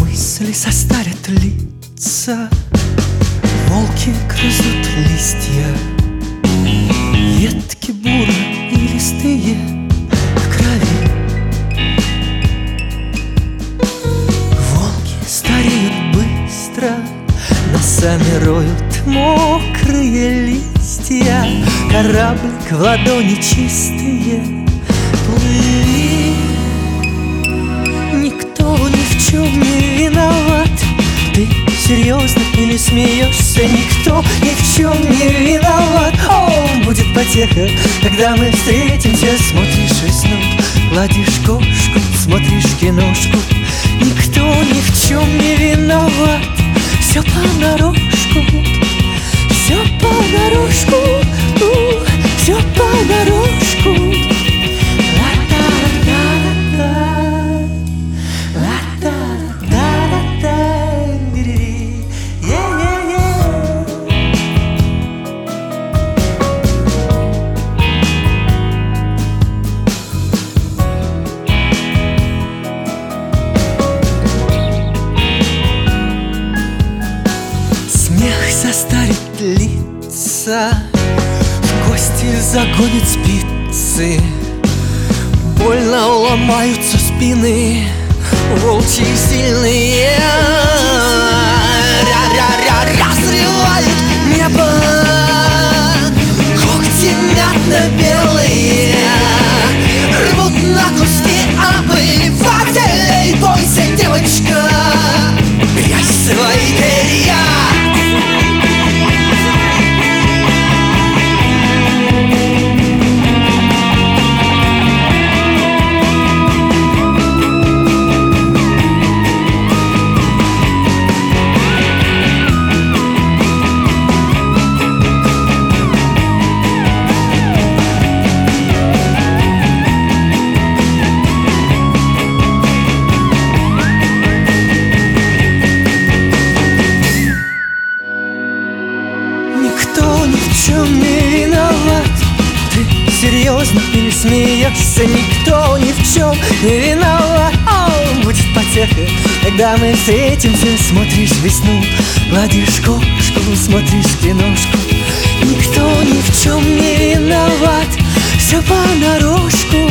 Мысли состарят лица, волки грызут листья, ветки буры и листые. Носами роют мокрые листья. Кораблик в ладони чистые Плыли. Никто ни в чем не виноват. Ты серьезно или смеешься? Никто ни в чем не виноват. О, будет потеха, когда мы встретимся. Смотришь весну, гладишь кошку, смотришь киношку. Никто ни в чем не виноват Все понарошку, все кости загонит спицы. Больно ломаются спины. Волчьи сильные Чем не виноват? Ты серьезно или смеешься? Никто ни в чем не виноват. О, будет потеха, когда мы встретимся. Смотришь весну, гладишь кошку, смотришь киношку. Никто ни в чем не виноват. Все понарошку,